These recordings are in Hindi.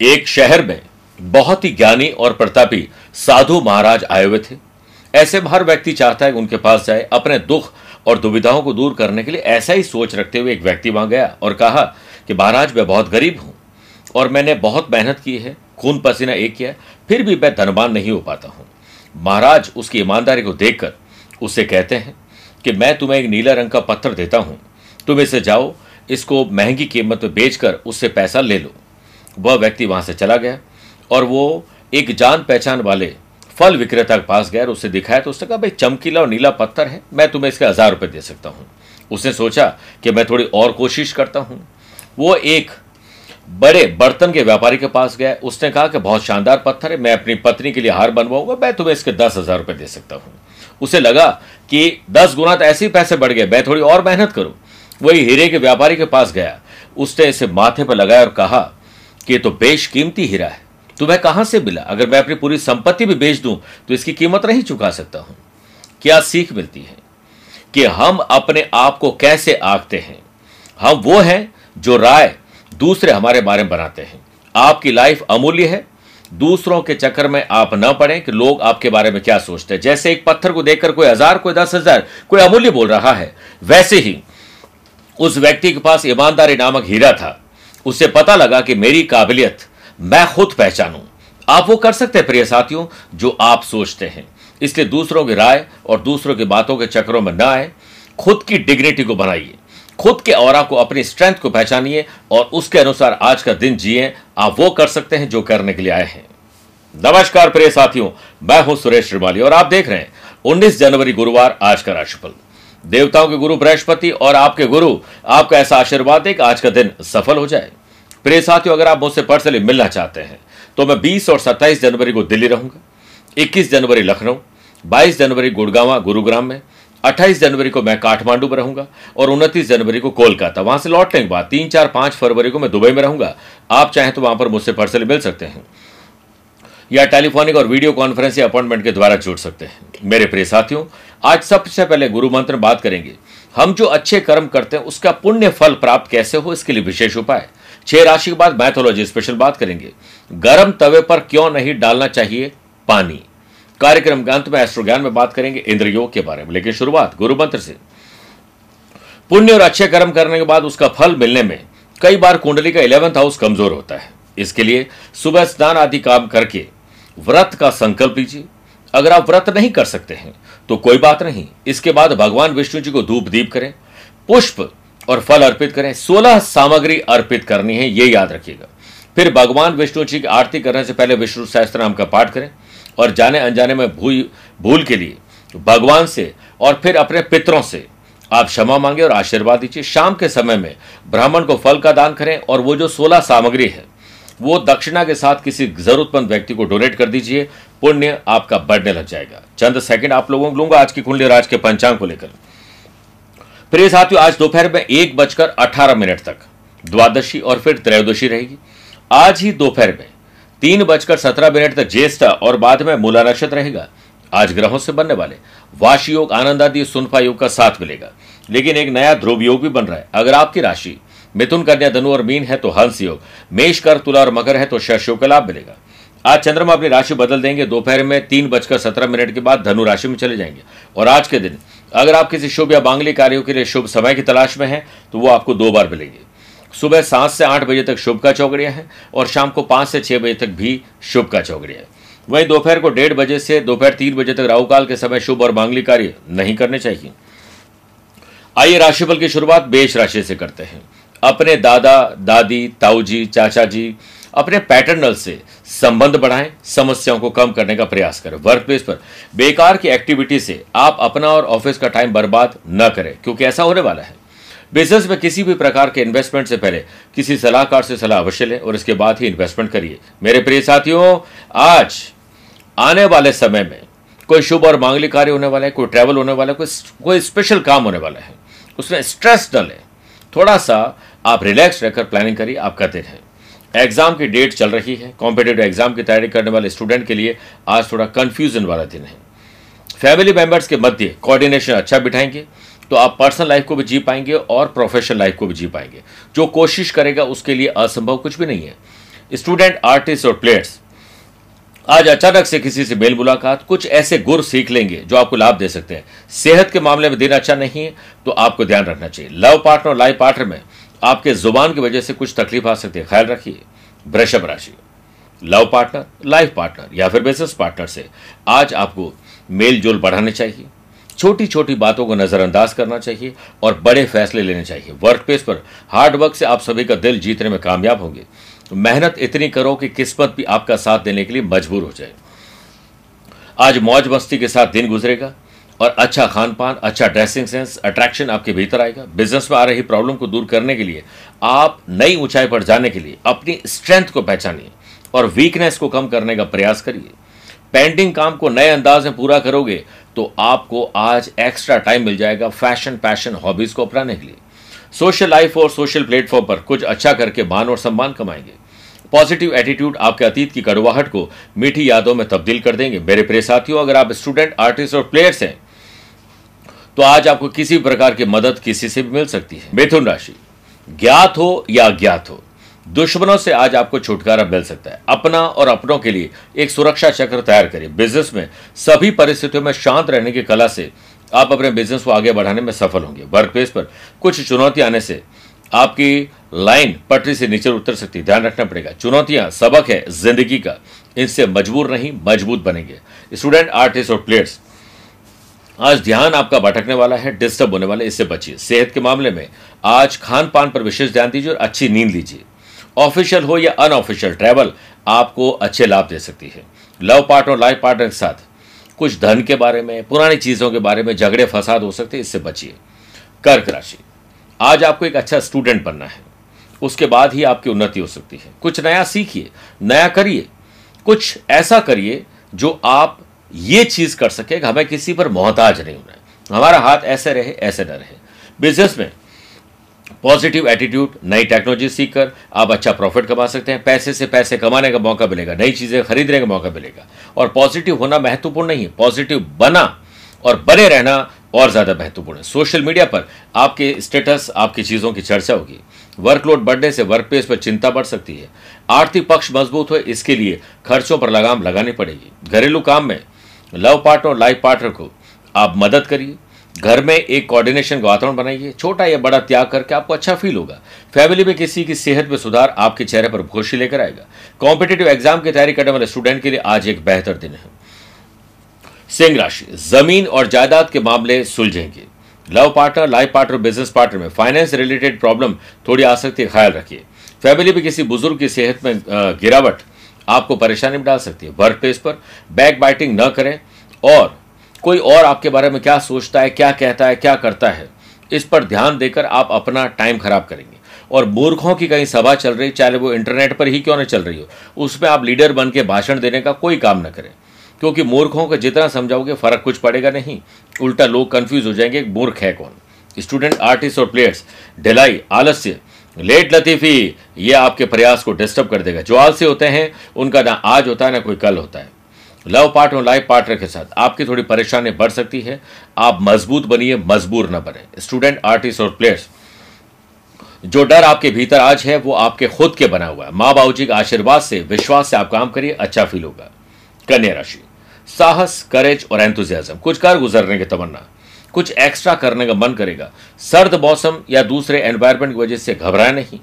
एक शहर में बहुत ही ज्ञानी और प्रतापी साधु महाराज आए हुए थे। ऐसे में हर व्यक्ति चाहता है कि उनके पास जाए, अपने दुख और दुविधाओं को दूर करने के लिए ऐसा ही सोच रखते हुए एक व्यक्ति वहाँ गया और कहा कि महाराज, मैं बहुत गरीब हूँ और मैंने बहुत मेहनत की है, खून पसीना एक किया फिर भी मैं धनवान नहीं हो पाता हूँ। महाराज उसकी ईमानदारी को देखकर उससे कहते हैं कि मैं तुम्हें एक नीला रंग का पत्थर देता हूँ। तुम इसे जाओ, इसको महँगी कीमत में बेचकर उससे पैसा ले लो। वह व्यक्ति वहाँ से चला गया और वो एक जान पहचान वाले फल विक्रेता के पास गया और उसे दिखाया तो उसने कहा, भाई, चमकीला और नीला पत्थर है, मैं तुम्हें इसके हज़ार रुपये दे सकता हूँ। उसने सोचा कि मैं थोड़ी और कोशिश करता हूँ। वो एक बड़े बर्तन के व्यापारी के पास गया। उसने कहा कि, बहुत शानदार पत्थर है, मैं अपनी पत्नी के लिए हार बनवाऊँगा, मैं तुम्हें इसके दस हज़ार रुपये दे सकता हूँ। उसे लगा कि दस गुना तो ऐसे ही पैसे बढ़ गए, मैं थोड़ी और मेहनत करूँ। वही हीरे के व्यापारी के पास गया। उसने इसे माथे पर लगाया और कहा कि ये तो बेशकीमती हीरा है। तुम्हें कहाँ से मिला? अगर मैं अपनी पूरी संपत्ति भी बेच दूँ तो इसकी कीमत नहीं चुका सकता हूँ। क्या सीख मिलती है कि हम अपने आप को कैसे आंकते हैं? हम वो हैं जो राय दूसरे हमारे बारे में बनाते हैं। आपकी लाइफ अमूल्य है। दूसरों के चक्कर में आप न पड़े कि लोग आपके बारे में क्या सोचते हैं। जैसे एक पत्थर को देखकर कोई हज़ार, कोई दस हज़ार, कोई अमूल्य बोल रहा है, वैसे ही उस व्यक्ति के पास ईमानदारी नामक हीरा था। उसे पता लगा कि मेरी काबिलियत मैं खुद पहचानूं। आप वो कर सकते हैं, प्रिय साथियों, जो आप सोचते हैं। इसलिए दूसरों की राय और दूसरों की बातों के चक्रों में न आए। खुद की डिग्निटी को बनाइए खुद के और को अपनी स्ट्रेंथ को पहचानिए और उसके अनुसार आज का दिन जिए। आप वो कर सकते हैं जो करने के लिए आए हैं। नमस्कार, प्रिय साथियों, मैं हूँ सुरेश श्रीमाली और आप देख रहे हैं 19 जनवरी गुरुवार आज का राशिफल। देवताओं के गुरु, बृहस्पति और आपके गुरु, आपका ऐसा आशीर्वाद है कि आज का दिन सफल हो जाए। प्रिय साथियों, अगर आप मुझसे पर्सनली मिलना चाहते हैं तो मैं 20 और 27 जनवरी को दिल्ली रहूँगा 21 जनवरी लखनऊ 22 जनवरी गुड़गावा, गुरुग्राम में 28 जनवरी को मैं काठमांडू में रहूँगा और 29 जनवरी को कोलकाता। वहाँ से लौटने के बाद तीन चार पाँच फरवरी को मैं दुबई में रहूँगा। आप चाहें तो वहाँ पर मुझसे पर्सनली मिल सकते हैं। या टेलीफोनिक और वीडियो कॉन्फ्रेंस या अपॉइंटमेंट के द्वारा जुड़ सकते हैं। मेरे प्रिय साथियों, आज सबसे पहले गुरु मंत्र बात करेंगे। हम जो अच्छे कर्म करते हैं, उसका पुण्य फल प्राप्त कैसे हो, इसके लिए विशेष उपाय। छह राशि के बाद मैथोलॉजी स्पेशल बात करेंगे। गर्म तवे पर क्यों नहीं डालना चाहिए? पानी। कार्यक्रम के अंत में एस्ट्रो ज्ञान में बात करेंगे इंद्र योग के बारे में। लेकिन शुरुआत गुरु मंत्र से। पुण्य और अच्छे कर्म करने के बाद उसका फल मिलने में कई बार कुंडली का इलेवंथ हाउस कमज़ोर होता है। इसके लिए सुबह स्नान आदि काम करके व्रत का संकल्प लीजिए अगर आप व्रत नहीं कर सकते हैं तो कोई बात नहीं। इसके बाद भगवान विष्णु जी को धूप दीप करें, पुष्प और फल अर्पित करें। सोलह सामग्री अर्पित करनी है, ये याद रखिएगा। फिर भगवान विष्णु जी की आरती करने से पहले विष्णु सहस्त्र नाम का पाठ करें और जाने अनजाने में भूल भूल के लिए भगवान से और फिर अपने पितरों से आप क्षमा मांगे और आशीर्वाद दीजिए। शाम के समय में ब्राह्मण को फल का दान करें और वो जो सोलह सामग्री है वो दक्षिणा के साथ किसी जरूरतमंद व्यक्ति को डोनेट कर दीजिए। पुण्य आपका बढ़ने लग जाएगा। चंद सेकंड आप लोगों को लूँगा आज की कुंडली राज के पंचांग को लेकर। प्रिय साथियों, आज दोपहर में एक बजकर अठारह मिनट तक द्वादशी और फिर त्रयोदशी रहेगी। आज ही दोपहर में तीन बजकर सत्रह मिनट तक ज्येष्ठ और बाद में मूला नक्षत्र रहेगा। आज ग्रहों से बनने वाले वाश योग आनंद आदि सुनफा योग का साथ मिलेगा। लेकिन एक नया ध्रुव योग भी बन रहा है। अगर आपकी राशि मिथुन कन्या धनु और मीन है तो हंस योग। मेष कर तुला और मकर है तो शश योग का लाभ मिलेगा। आज चंद्रमा अपनी राशि बदल देंगे। दोपहर में तीन बजकर सत्रह मिनट के बाद धनु राशि में चले जाएँगे। और आज के दिन, अगर आप किसी शुभ या बांगली कार्यों के लिए शुभ समय की तलाश में हैं तो वो आपको दो बार मिलेंगे। सुबह सात से आठ बजे तक शुभ का चौकड़िया है और शाम को पाँच से छह बजे तक भी शुभ का चौकड़िया है। वहीं दोपहर को डेढ़ बजे से दोपहर तीन बजे तक राहुकाल के समय शुभ और मांगली कार्य नहीं करने चाहिए। आइए राशिफल की शुरुआत बेश राशि से करते हैं। अपने दादा, दादी ताऊ जी चाचा जी अपने पैटर्नल से संबंध बढ़ाएँ, समस्याओं को कम करने का प्रयास करें। वर्क प्लेस पर बेकार की एक्टिविटी से आप अपना और ऑफ़िस का टाइम बर्बाद न करें, क्योंकि ऐसा होने वाला है। बिज़नेस में किसी भी प्रकार के इन्वेस्टमेंट से पहले किसी सलाहकार से सलाह अवश्य लें और इसके बाद ही इन्वेस्टमेंट करिए। मेरे प्रिय साथियों, आज आने वाले समय में कोई शुभ और मांगलिक कार्य होने वाला है, कोई ट्रैवल होने वाला है, कोई कोई स्पेशल काम होने वाला है। उसमें स्ट्रेस न लें। थोड़ा सा आप रिलैक्स रहकर प्लानिंग करिए, आप करते रहें एग्ज़ाम की डेट चल रही है कॉम्पिटेटिव एग्ज़ाम की तैयारी करने वाले स्टूडेंट के लिए आज थोड़ा कंफ्यूजन वाला दिन है। फैमिली मेंबर्स के मध्य कोऑर्डिनेशन अच्छा बिठाएँगे तो आप पर्सनल लाइफ को भी जी पाएँगे और प्रोफेशनल लाइफ को भी जी पाएँगे। जो कोशिश करेगा उसके लिए असंभव कुछ भी नहीं है। स्टूडेंट आर्टिस्ट और प्लेयर्स आज अचानक से किसी से मेल मुलाकात, कुछ ऐसे गुर सीख लेंगे जो आपको लाभ दे सकते हैं। सेहत के मामले में दिन अच्छा नहीं है तो आपको ध्यान रखना चाहिए। लव पार्टनर और लाइफ पार्टनर में आपके ज़ुबान की वजह से कुछ तकलीफ़ आ सकती है। ख्याल रखिए, वृषभ राशि। लव पार्टनर, लाइफ पार्टनर या फिर बिज़नेस पार्टनर से आज आपको मेल जोल बढ़ाने चाहिए। छोटी छोटी बातों को नजरअंदाज करना चाहिए और बड़े फैसले लेने चाहिए। वर्क प्लेस पर हार्ड वर्क से आप सभी का दिल जीतने में कामयाब होंगे। मेहनत इतनी करो कि किस्मत भी आपका साथ देने के लिए मजबूर हो जाए। आज मौज मस्ती के साथ दिन गुजरेगा। और अच्छा खान पान अच्छा ड्रेसिंग सेंस अट्रैक्शन आपके भीतर आएगा। बिज़नेस में आ रही प्रॉब्लम को दूर करने के लिए, आप नई ऊंचाई पर जाने के लिए अपनी स्ट्रेंथ को पहचानिए और वीकनेस को कम करने का प्रयास करिए। पेंटिंग काम को नए अंदाज में पूरा करोगे तो आपको आज एक्स्ट्रा टाइम मिल जाएगा फ़ैशन पैशन हॉबीज को अपनाने के लिए। सोशल लाइफ और सोशल प्लेटफॉर्म पर कुछ अच्छा करके मान और सम्मान कमाएँगे। पॉजिटिव एटीट्यूड आपके अतीत की कड़वाहट को मीठी यादों में तब्दील कर देंगे। मेरे प्रिय साथियों, अगर आप स्टूडेंट आर्टिस्ट और प्लेयर्स हैं तो आज आपको किसी प्रकार की मदद किसी से भी मिल सकती है। मिथुन राशि, ज्ञात हो या अज्ञात हो, दुश्मनों से आज आपको छुटकारा मिल सकता है। अपना और अपनों के लिए एक सुरक्षा चक्र तैयार करिए बिज़नेस में सभी परिस्थितियों में शांत रहने की कला से आप अपने बिज़नेस को आगे बढ़ाने में सफल होंगे। वर्क प्लेस पर कुछ चुनौती आने से आपकी लाइन पटरी से नीचे उतर सकती है। ध्यान रखना पड़ेगा। चुनौतियाँ सबक है, ज़िंदगी का। इनसे मजबूर नहीं, मज़बूत बनेंगे। स्टूडेंट, आर्टिस्ट और प्लेयर्स आज ध्यान आपका भटकने वाला है डिस्टर्ब होने वाला है इससे बचिए। सेहत के मामले में आज खान पान पर विशेष ध्यान दीजिए और अच्छी नींद लीजिए। ऑफिशियल हो या अनऑफिशियल ट्रैवल आपको अच्छे लाभ दे सकती है। लव पार्टनर लाइफ पार्टनर के साथ। कुछ धन के बारे में, पुरानी चीज़ों के बारे में झगड़े, फसाद हो सकते हैं, इससे बचिए। कर्क राशि। आज आपको एक अच्छा स्टूडेंट बनना है। उसके बाद ही आपकी उन्नति हो सकती है। कुछ नया सीखिए, नया करिए। कुछ ऐसा करिए जो आप ये चीज़ कर सके हमें किसी पर मोहताज नहीं होना है। हमारा हाथ ऐसे रहे, ऐसे न रहे। बिज़नेस में पॉजिटिव एटीट्यूड नई टेक्नोलॉजी सीखकर आप अच्छा प्रॉफिट कमा सकते हैं। पैसे से पैसे कमाने का मौका मिलेगा, नई चीज़ें खरीदने का मौका मिलेगा। और पॉजिटिव होना महत्वपूर्ण नहीं है। पॉजिटिव बना और बने रहना और ज़्यादा महत्वपूर्ण है। सोशल मीडिया पर आपके स्टेटस आपकी चीज़ों की चर्चा होगी। वर्कलोड बढ़ने से वर्क प्लेस पर चिंता बढ़ सकती है। आर्थिक पक्ष मज़बूत हो, इसके लिए खर्चों पर लगाम लगानी पड़ेगी। घरेलू काम में लव पार्टनर और लाइफ पार्टनर को आप मदद करिए। घर में एक कोऑर्डिनेशन का वातावरण बनाइए। छोटा या बड़ा त्याग करके आपको अच्छा फील होगा। फैमिली में किसी की सेहत में सुधार आपके चेहरे पर खुशी लेकर आएगा। कॉम्पिटेटिव एग्ज़ाम की तैयारी करने वाले स्टूडेंट के लिए आज एक बेहतर दिन है। सिंह राशि, ज़मीन और जायदाद के मामले सुलझेंगे। Love partner life partner business partner में फाइनेंस रिलेटेड प्रॉब्लम थोड़ी आ सकती है ख्याल रखिए। फैमिली में किसी बुज़ुर्ग की सेहत में गिरावट आपको परेशानी में डाल सकती है। वर्क प्लेस पर बैक बाइटिंग न करें और कोई और आपके बारे में क्या सोचता है, क्या कहता है, क्या करता है, इस पर ध्यान देकर आप अपना टाइम खराब करेंगे। और मूर्खों की कहीं सभा चल रही, चाहे वो इंटरनेट पर ही क्यों नहीं चल रही हो, उसमें आप लीडर बन के भाषण देने का कोई काम न करें। क्योंकि मूर्खों को जितना समझाओगे, फ़र्क कुछ पड़ेगा नहीं। उल्टा लोग कंफ्यूज हो जाएँगे मूर्ख है कौन? स्टूडेंट आर्टिस्ट और प्लेयर्स ढिलाई, आलस्य लेट लतीफी, ये आपके प्रयास को डिस्टर्ब कर देगा। जो आलसी होते हैं, उनका ना आज होता है, ना कोई कल होता है। लव पार्टनर लाइफ पार्टनर के साथ आपकी थोड़ी परेशानी बढ़ सकती है। आप मज़बूत बनिए, मजबूर न बने। स्टूडेंट आर्टिस्ट और प्लेयर्स जो डर आपके भीतर आज है, वो आपके खुद के बना हुआ है। माँ बाबू जी के आशीर्वाद से, विश्वास से आप काम करिए अच्छा फील होगा। कन्या राशि, साहस करेज और एंथुजियाज्म कुछ कर गुजरने की तमन्ना। कुछ एक्स्ट्रा करने का मन करेगा। सर्द मौसम या दूसरे एनवायरमेंट की वजह से घबराए नहीं।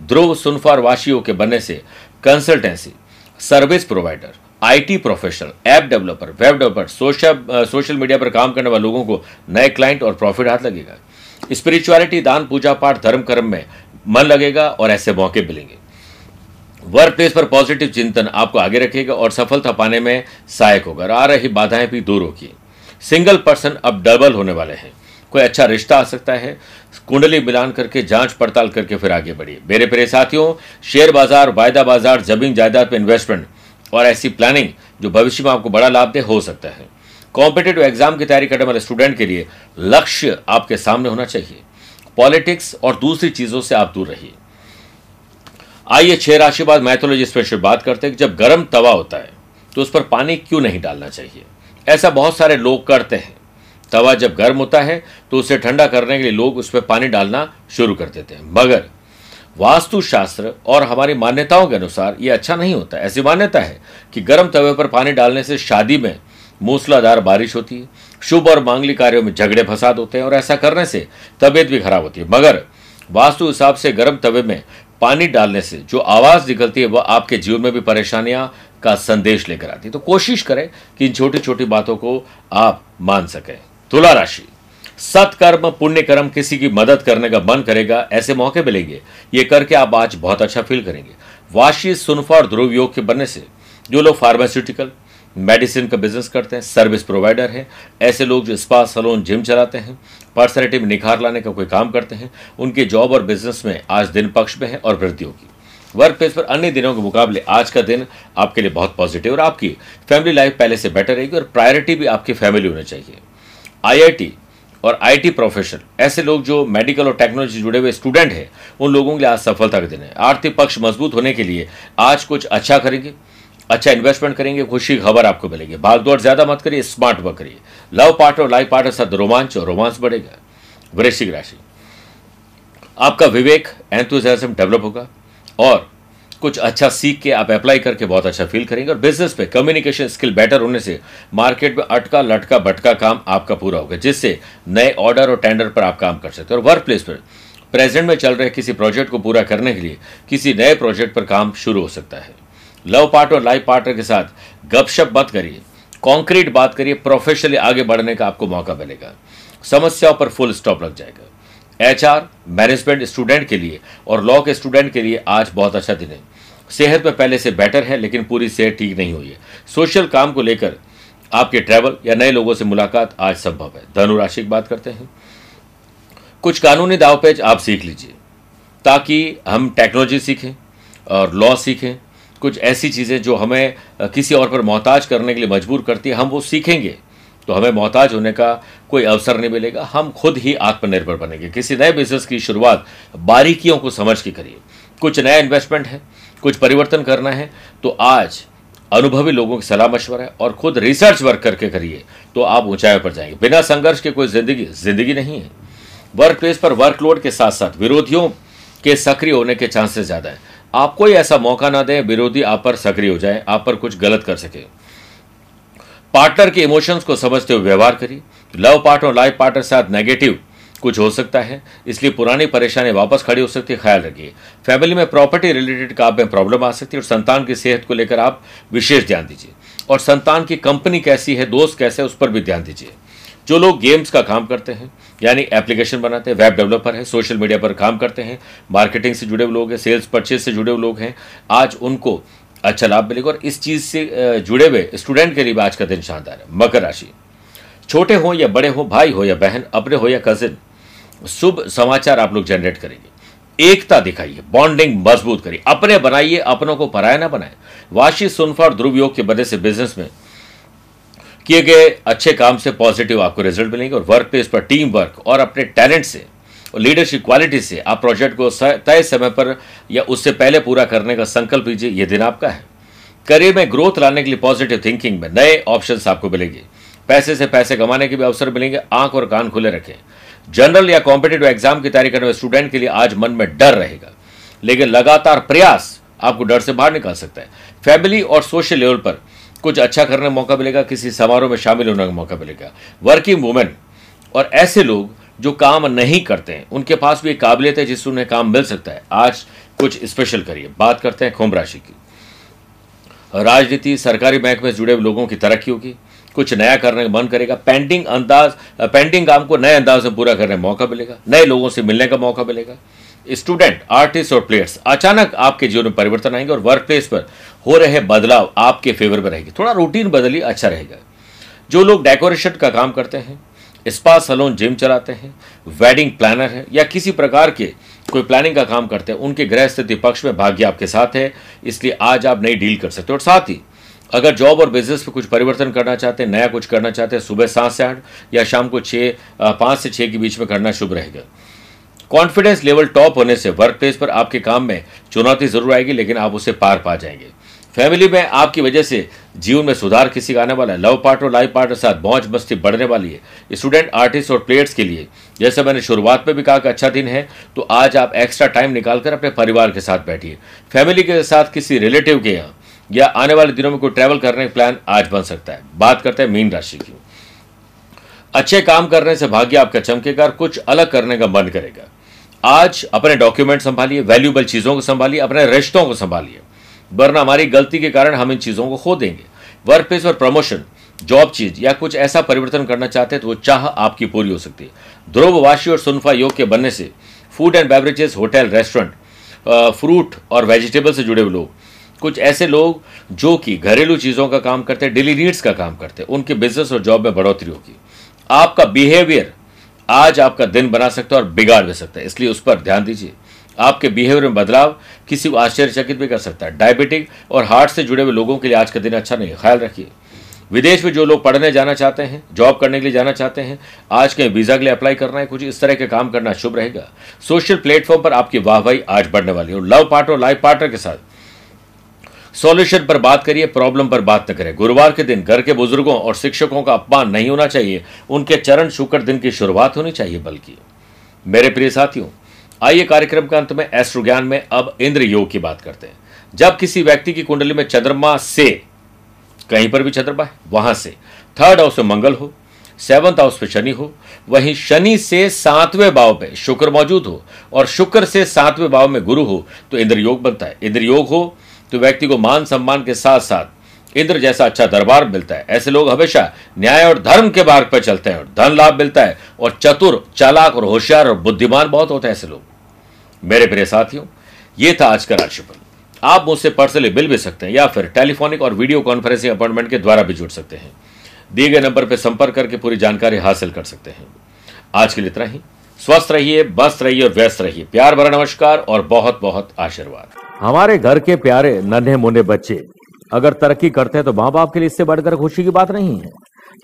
ध्रुव सुनफार वाशियों के बनने से consultancy service provider IT professional app developer web developer social social media पर काम करने वाले लोगों को नए क्लाइंट और प्रॉफिट हाथ लगेगा। स्पिरिचुअलिटी दान, पूजा पाठ, धर्म, कर्म में मन लगेगा और ऐसे मौके मिलेंगे। वर्क प्लेस पर पॉजिटिव चिंतन आपको आगे रखेगा और सफलता पाने में सहायक होगा। और आ रही बाधाएँ भी दूर होगी। सिंगल पर्सन अब डबल होने वाले हैं। कोई अच्छा रिश्ता आ सकता है। कुंडली मिलान करके जाँच पड़ताल करके फिर आगे बढ़िए। मेरे प्रिय साथियों, शेयर बाज़ार, वायदा बाज़ार, ज़मीन जायदाद पर इन्वेस्टमेंट और ऐसी प्लानिंग जो भविष्य में आपको बड़ा लाभ दे, हो सकता है। कॉम्पिटेटिव एग्ज़ाम की तैयारी करने वाले स्टूडेंट के लिए लक्ष्य आपके सामने होना चाहिए। पॉलिटिक्स और दूसरी चीज़ों से आप दूर रहिए। आइए छह राशि बाद मैथोलॉजी स्पेशल बात करते हैं कि जब गर्म तवा होता है तो उस पर पानी क्यों नहीं डालना चाहिए? ऐसा बहुत सारे लोग करते हैं। तवा जब गर्म होता है तो उसे ठंडा करने के लिए लोग उस पर पानी डालना शुरू कर देते हैं। मगर, वास्तुशास्त्र और हमारी मान्यताओं के अनुसार ये अच्छा नहीं होता। ऐसी मान्यता है कि गर्म तवे पर पानी डालने से शादी में मूसलाधार बारिश होती है, शुभ और मांगलिक कार्यों में झगड़े, फसाद होते हैं और ऐसा करने से तबीयत भी खराब होती है। मगर, वास्तु हिसाब से गर्म तवे में पानी डालने से जो आवाज़ निकलती है, वह आपके जीवन में भी परेशानियाँ का संदेश लेकर आती। है तो कोशिश करें कि इन छोटी छोटी बातों को आप मान सकें। तुला राशि। सत्कर्म पुण्य कर्म किसी की मदद करने का मन करेगा, ऐसे मौके मिलेंगे। ये करके आप आज बहुत अच्छा फील करेंगे। वाशी, सुनफा और ध्रुव योग के बनने से जो लोग फार्मास्यूटिकल मेडिसिन का बिज़नेस करते हैं सर्विस प्रोवाइडर हैं, ऐसे लोग जो स्पा सलोन जिम चलाते हैं पर्सनैलिटी में निखार लाने का कोई काम करते हैं, उनके जॉब और बिज़नेस में आज दिन पक्ष में है और वृद्धि होगी। वर्क प्लेस पर अन्य दिनों के मुकाबले आज का दिन आपके लिए बहुत पॉजिटिव और आपकी फैमिली लाइफ पहले से बेटर रहेगी और प्रायोरिटी भी आपकी फैमिली होनी चाहिए। आईआईटी और आईटी प्रोफेशनल ऐसे लोग जो मेडिकल और टेक्नोलॉजी जुड़े हुए स्टूडेंट हैं, उन लोगों के लिए आज सफलता का दिन है। आर्थिक पक्ष मज़बूत होने के लिए आज कुछ अच्छा करेंगे अच्छा इन्वेस्टमेंट करेंगे, खुशी खबर आपको मिलेगी। भागदौड़ ज़्यादा मत करिए स्मार्ट वर्क करिए। लव पार्टनर और लाइफ पार्टनर साथ रोमांच और रोमांस बढ़ेगा। वृश्चिक राशि। आपका विवेक एंथुजियाज्म डेवलप होगा। और कुछ अच्छा सीख के आप अप्लाई करके बहुत अच्छा फील करेंगे और बिज़नेस पे कम्युनिकेशन स्किल बेटर होने से मार्केट में अटका, लटका, भटका काम आपका पूरा होगा, जिससे नए ऑर्डर और टेंडर पर आप काम कर सकते हो। और वर्क प्लेस पर प्रेजेंट में चल रहे किसी प्रोजेक्ट को पूरा करने के लिए किसी नए प्रोजेक्ट पर काम शुरू हो सकता है। लव पार्ट और लाइफ पार्टनर के साथ गपशप बात करिए। कॉन्क्रीट बात करिए प्रोफेशनली आगे बढ़ने का आपको मौका मिलेगा। समस्याओं पर फुल स्टॉप लग जाएगा। एचआर, मैनेजमेंट स्टूडेंट के लिए और लॉ के स्टूडेंट के लिए आज बहुत अच्छा दिन है। सेहत में पहले से बेटर है, लेकिन पूरी सेहत ठीक नहीं हुई है। सोशल काम को लेकर आपके ट्रैवल या नए लोगों से मुलाकात आज संभव है। धनु राशि की बात करते हैं। कुछ कानूनी दाव दावपेच आप सीख लीजिए, ताकि हम टेक्नोलॉजी सीखें और लॉ सीखें। कुछ ऐसी चीज़ें जो हमें किसी और पर मोहताज करने के लिए मजबूर करती है, हम वो सीखेंगे। तो हमें मोहताज होने का कोई अवसर नहीं मिलेगा। हम खुद ही आत्मनिर्भर बनेंगे। किसी नए बिज़नेस की शुरुआत बारीकियों को समझ के करिए। कुछ नया इन्वेस्टमेंट है, कुछ परिवर्तन करना है तो आज अनुभवी लोगों की सलाह मशवरा और खुद रिसर्च वर्क करके करिए तो आप ऊंचाई पर जाएँगे। बिना संघर्ष के कोई ज़िंदगी ज़िंदगी नहीं है। वर्क प्लेस पर वर्कलोड के साथ साथ विरोधियों के सक्रिय होने के चांसेस ज़्यादा है। आप कोई ऐसा मौका ना दें, विरोधी आप पर सक्रिय हो जाए, आप पर कुछ गलत कर सके। पार्टनर के इमोशंस को समझते हुए व्यवहार करिए। लव पार्टनर और लाइफ पार्टनर के साथ नेगेटिव कुछ हो सकता है, इसलिए पुरानी परेशानी वापस खड़ी हो सकती है, ख्याल रखिए। फैमिली में प्रॉपर्टी रिलेटेड काम में प्रॉब्लम आ सकती है और संतान की सेहत को लेकर आप विशेष ध्यान दीजिए। और संतान की कंपनी कैसी है, दोस्त कैसे है, उस पर भी ध्यान दीजिए। जो लोग गेम्स का काम करते हैं, यानी एप्लीकेशन बनाते हैं, वेब डेवलपर है, सोशल मीडिया पर काम करते हैं, मार्केटिंग से जुड़े हुए लोग हैं, सेल्स परचेज से जुड़े हुए लोग हैं, आज उनको अच्छा लाभ मिलेगा। और इस चीज़ से जुड़े हुए स्टूडेंट के लिए आज का दिन शानदार है। मकर राशि। छोटे हो या बड़े हो, भाई हो या बहन, अपने हो या कजिन शुभ समाचार आप लोग जनरेट करेंगे। एकता दिखाइए बॉन्डिंग मज़बूत करिए। अपने बनाइए, अपनों को पराया ना बनाए। वाशी सुनफा और ध्रुव योग की वजह से बिज़नेस में किए गए अच्छे काम से पॉजिटिव आपको रिज़ल्ट मिलेंगे और वर्क प्लेस पर टीम वर्क और अपने टैलेंट से लीडरशिप क्वालिटी से आप प्रोजेक्ट को तय समय पर या उससे पहले पूरा करने का संकल्प लीजिए यह दिन आपका है। करियर में ग्रोथ लाने के लिए पॉजिटिव थिंकिंग में नए ऑप्शन आपको मिलेंगे। पैसे से पैसे कमाने के भी अवसर मिलेंगे, आँख और कान खुले रखें। जनरल या कॉम्पिटेटिव एग्ज़ाम की तैयारी करने वाले स्टूडेंट के लिए आज मन में डर रहेगा। लेकिन लगातार प्रयास आपको डर से बाहर निकाल सकता है। फैमिली और सोशल लेवल पर कुछ अच्छा करने का मौका मिलेगा, किसी समारोह में शामिल होने का मौका मिलेगा। वर्किंग वुमेन और ऐसे लोग जो काम नहीं करते हैं, उनके पास भी एक काबिलियत है जिससे उन्हें काम मिल सकता है। आज कुछ स्पेशल करिए। बात करते हैं कुंभ राशि की। राजनीति सरकारी बैंक में जुड़े लोगों की तरक्की होगी। कुछ नया करने का मन करेगा। पेंडिंग अंदाज पेंडिंग काम को नए अंदाज में पूरा करने का मौका मिलेगा। नए लोगों से मिलने का मौका मिलेगा। स्टूडेंट आर्टिस्ट और प्लेयर्स अचानक आपके जीवन में परिवर्तन आएँगे और वर्क प्लेस पर हो रहे बदलाव आपके फेवर में रहेगी। थोड़ा रूटीन बदलिए अच्छा रहेगा। जो लोग डेकोरेशन का काम करते हैं स्पा सलोन जिम चलाते हैं वेडिंग प्लानर है, या किसी प्रकार के कोई प्लानिंग का काम करते हैं, उनके ग्रह स्थिति पक्ष में भाग्य आपके साथ है, इसलिए आज आप नई डील कर सकते हो। और साथ ही, अगर जॉब और बिज़नेस में कुछ परिवर्तन करना चाहते हैं, नया कुछ करना चाहते हैं, सुबह सात से आठ या शाम को छः पाँच से छः के बीच में करना शुभ रहेगा। कॉन्फिडेंस लेवल टॉप होने से वर्क प्लेस पर आपके काम में चुनौती ज़रूर आएगी, लेकिन आप उसे पार पा जाएँगे। फैमिली में आपकी वजह से जीवन में सुधार किसी का आने वाला है। लव पार्टनर लाइफ पार्टनर साथ मौज मस्ती बढ़ने वाली है। स्टूडेंट आर्टिस्ट और प्लेयर्स के लिए। जैसे मैंने शुरुआत में भी कहा कि अच्छा दिन है तो आज आप एक्स्ट्रा टाइम निकालकर अपने परिवार के साथ बैठिए। फैमिली के साथ किसी रिलेटिव के यहाँ या आने वाले दिनों में कोई ट्रैवल करने का प्लान आज बन सकता है। बात करते हैं मीन राशि की। अच्छे काम करने से भाग्य आपका चमकेगा और कुछ अलग करने का मन करेगा। आज अपने डॉक्यूमेंट संभालिए वैल्यूबल चीज़ों को संभालिए, अपने रिश्तों को संभालिए। वरना हमारी गलती के कारण हम इन चीज़ों को खो देंगे। वर्क प्लेस और प्रमोशन जॉब चीज़ या कुछ ऐसा परिवर्तन करना चाहते हैं तो वो चाह आपकी पूरी हो सकती है। ध्रुव वाशी और सुनफा योग के बनने से food and beverages hotel restaurant fruit और वेजिटेबल से जुड़े हुए लोग, कुछ ऐसे लोग जो कि घरेलू चीज़ों का काम करते हैं डेली नीड्स का काम करते हैं, उनके बिज़नेस और जॉब में बढ़ोतरी होगी। आपका बिहेवियर आज आपका दिन बना सकता है और बिगाड़ भी सकता है, इसलिए उस पर ध्यान दीजिए। आपके बिहेवियर में बदलाव किसी को आश्चर्यचकित भी कर सकता है। डायबिटिक और हार्ट से जुड़े हुए लोगों के लिए आज का दिन अच्छा नहीं है। ख्याल रखिए। विदेश में जो लोग पढ़ने जाना चाहते हैं जॉब करने के लिए जाना चाहते हैं, आज के वीज़ा के लिए अप्लाई करना है, कुछ इस तरह के काम करना शुभ रहेगा। सोशल प्लेटफॉर्म पर आपकी वाहवाही आज बढ़ने वाली है। और लव पार्टनर और लाइफ पार्टनर के साथ सॉल्यूशन पर बात करिए प्रॉब्लम पर बात न करें। गुरुवार के दिन घर के बुज़ुर्गों और शिक्षकों का अपमान नहीं होना चाहिए। उनके चरण शुक्र दिन की शुरुआत होनी चाहिए बल्कि। मेरे प्रिय साथियों आइए कार्यक्रम के अंत में एस्ट्रो ज्ञान में अब इंद्र योग की बात करते हैं। जब किसी व्यक्ति की कुंडली में चंद्रमा से, कहीं पर भी चंद्रमा है, वहाँ से थर्ड हाउस में मंगल हो सेवंथ हाउस पे शनि हो, वहीं शनि से सातवें भाव पे शुक्र मौजूद हो और शुक्र से सातवें भाव में गुरु हो तो इंद्र योग बनता है। इंद्र योग हो तो व्यक्ति को मान सम्मान के साथ साथ इंद्र जैसा अच्छा दरबार मिलता है, ऐसे लोग हमेशा न्याय और धर्म के मार्ग पर चलते हैं और धन लाभ मिलता है और चतुर, चालाक और होशियार और बुद्धिमान बहुत होते हैं ऐसे लोग। मेरे प्रिय साथियों, ये था आज का राशिफल। आप मुझसे पर्सनली मिल भी सकते हैं या फिर टेलीफोनिक और वीडियो कॉन्फ्रेंसिंग अपॉइंटमेंट के द्वारा भी जुड़ सकते हैं। दिए गए नंबर पर संपर्क करके पूरी जानकारी हासिल कर सकते हैं। आज के लिए इतना ही। स्वस्थ रहिए बस्त रहिए और व्यस्त रहिए। प्यार भरा नमस्कार और बहुत बहुत आशीर्वाद। हमारे घर के प्यारे नन्हे मुन्ने बच्चे अगर तरक्की करते हैं तो माँ बाप के लिए इससे बढ़कर खुशी की बात नहीं है।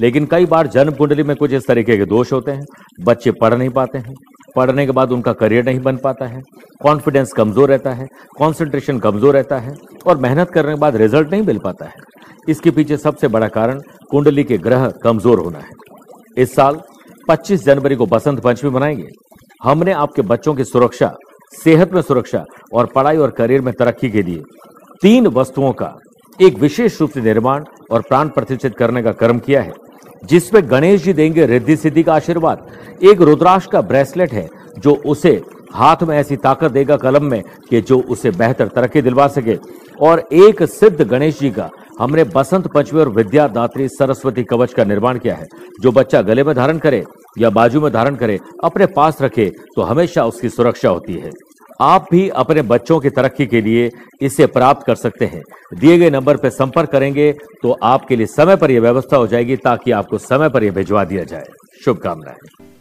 लेकिन कई बार जन्म कुंडली में कुछ इस तरीके के दोष होते हैं। बच्चे पढ़ नहीं पाते हैं। पढ़ने के बाद उनका करियर नहीं बन पाता है। कॉन्फिडेंस कमज़ोर रहता है। कॉन्सेंट्रेशन कमज़ोर रहता है। और मेहनत करने के बाद रिज़ल्ट नहीं मिल पाता है। इसके पीछे सबसे बड़ा कारण कुंडली के ग्रह कमज़ोर होना है। इस साल 25 जनवरी को बसंत पंचमी मनाएँगे। हमने आपके बच्चों की सुरक्षा, सेहत में सुरक्षा और पढ़ाई और करियर में तरक्की के लिए तीन वस्तुओं का एक विशेष रूप से निर्माण और प्राण प्रतिष्ठित करने का कर्म किया है, जिसमें गणेश जी देंगे रिद्धि सिद्धि का आशीर्वाद। एक रुद्राक्ष का ब्रेसलेट है, जो उसे हाथ में ऐसी ताकत देगा कलम में कि जो उसे बेहतर तरक्की दिलवा सके। और एक सिद्ध गणेश जी का हमने बसंत पंचमी और विद्यादात्री सरस्वती कवच का निर्माण किया है, जो बच्चा गले में धारण करे या बाजू में धारण करे, अपने पास रखे तो हमेशा उसकी सुरक्षा होती है। आप भी अपने बच्चों की तरक्की के लिए इसे प्राप्त कर सकते हैं। दिए गए नंबर पर संपर्क करेंगे तो आपके लिए समय पर यह व्यवस्था हो जाएगी ताकि आपको समय पर यह भिजवा दिया जाए। शुभकामनाएँ।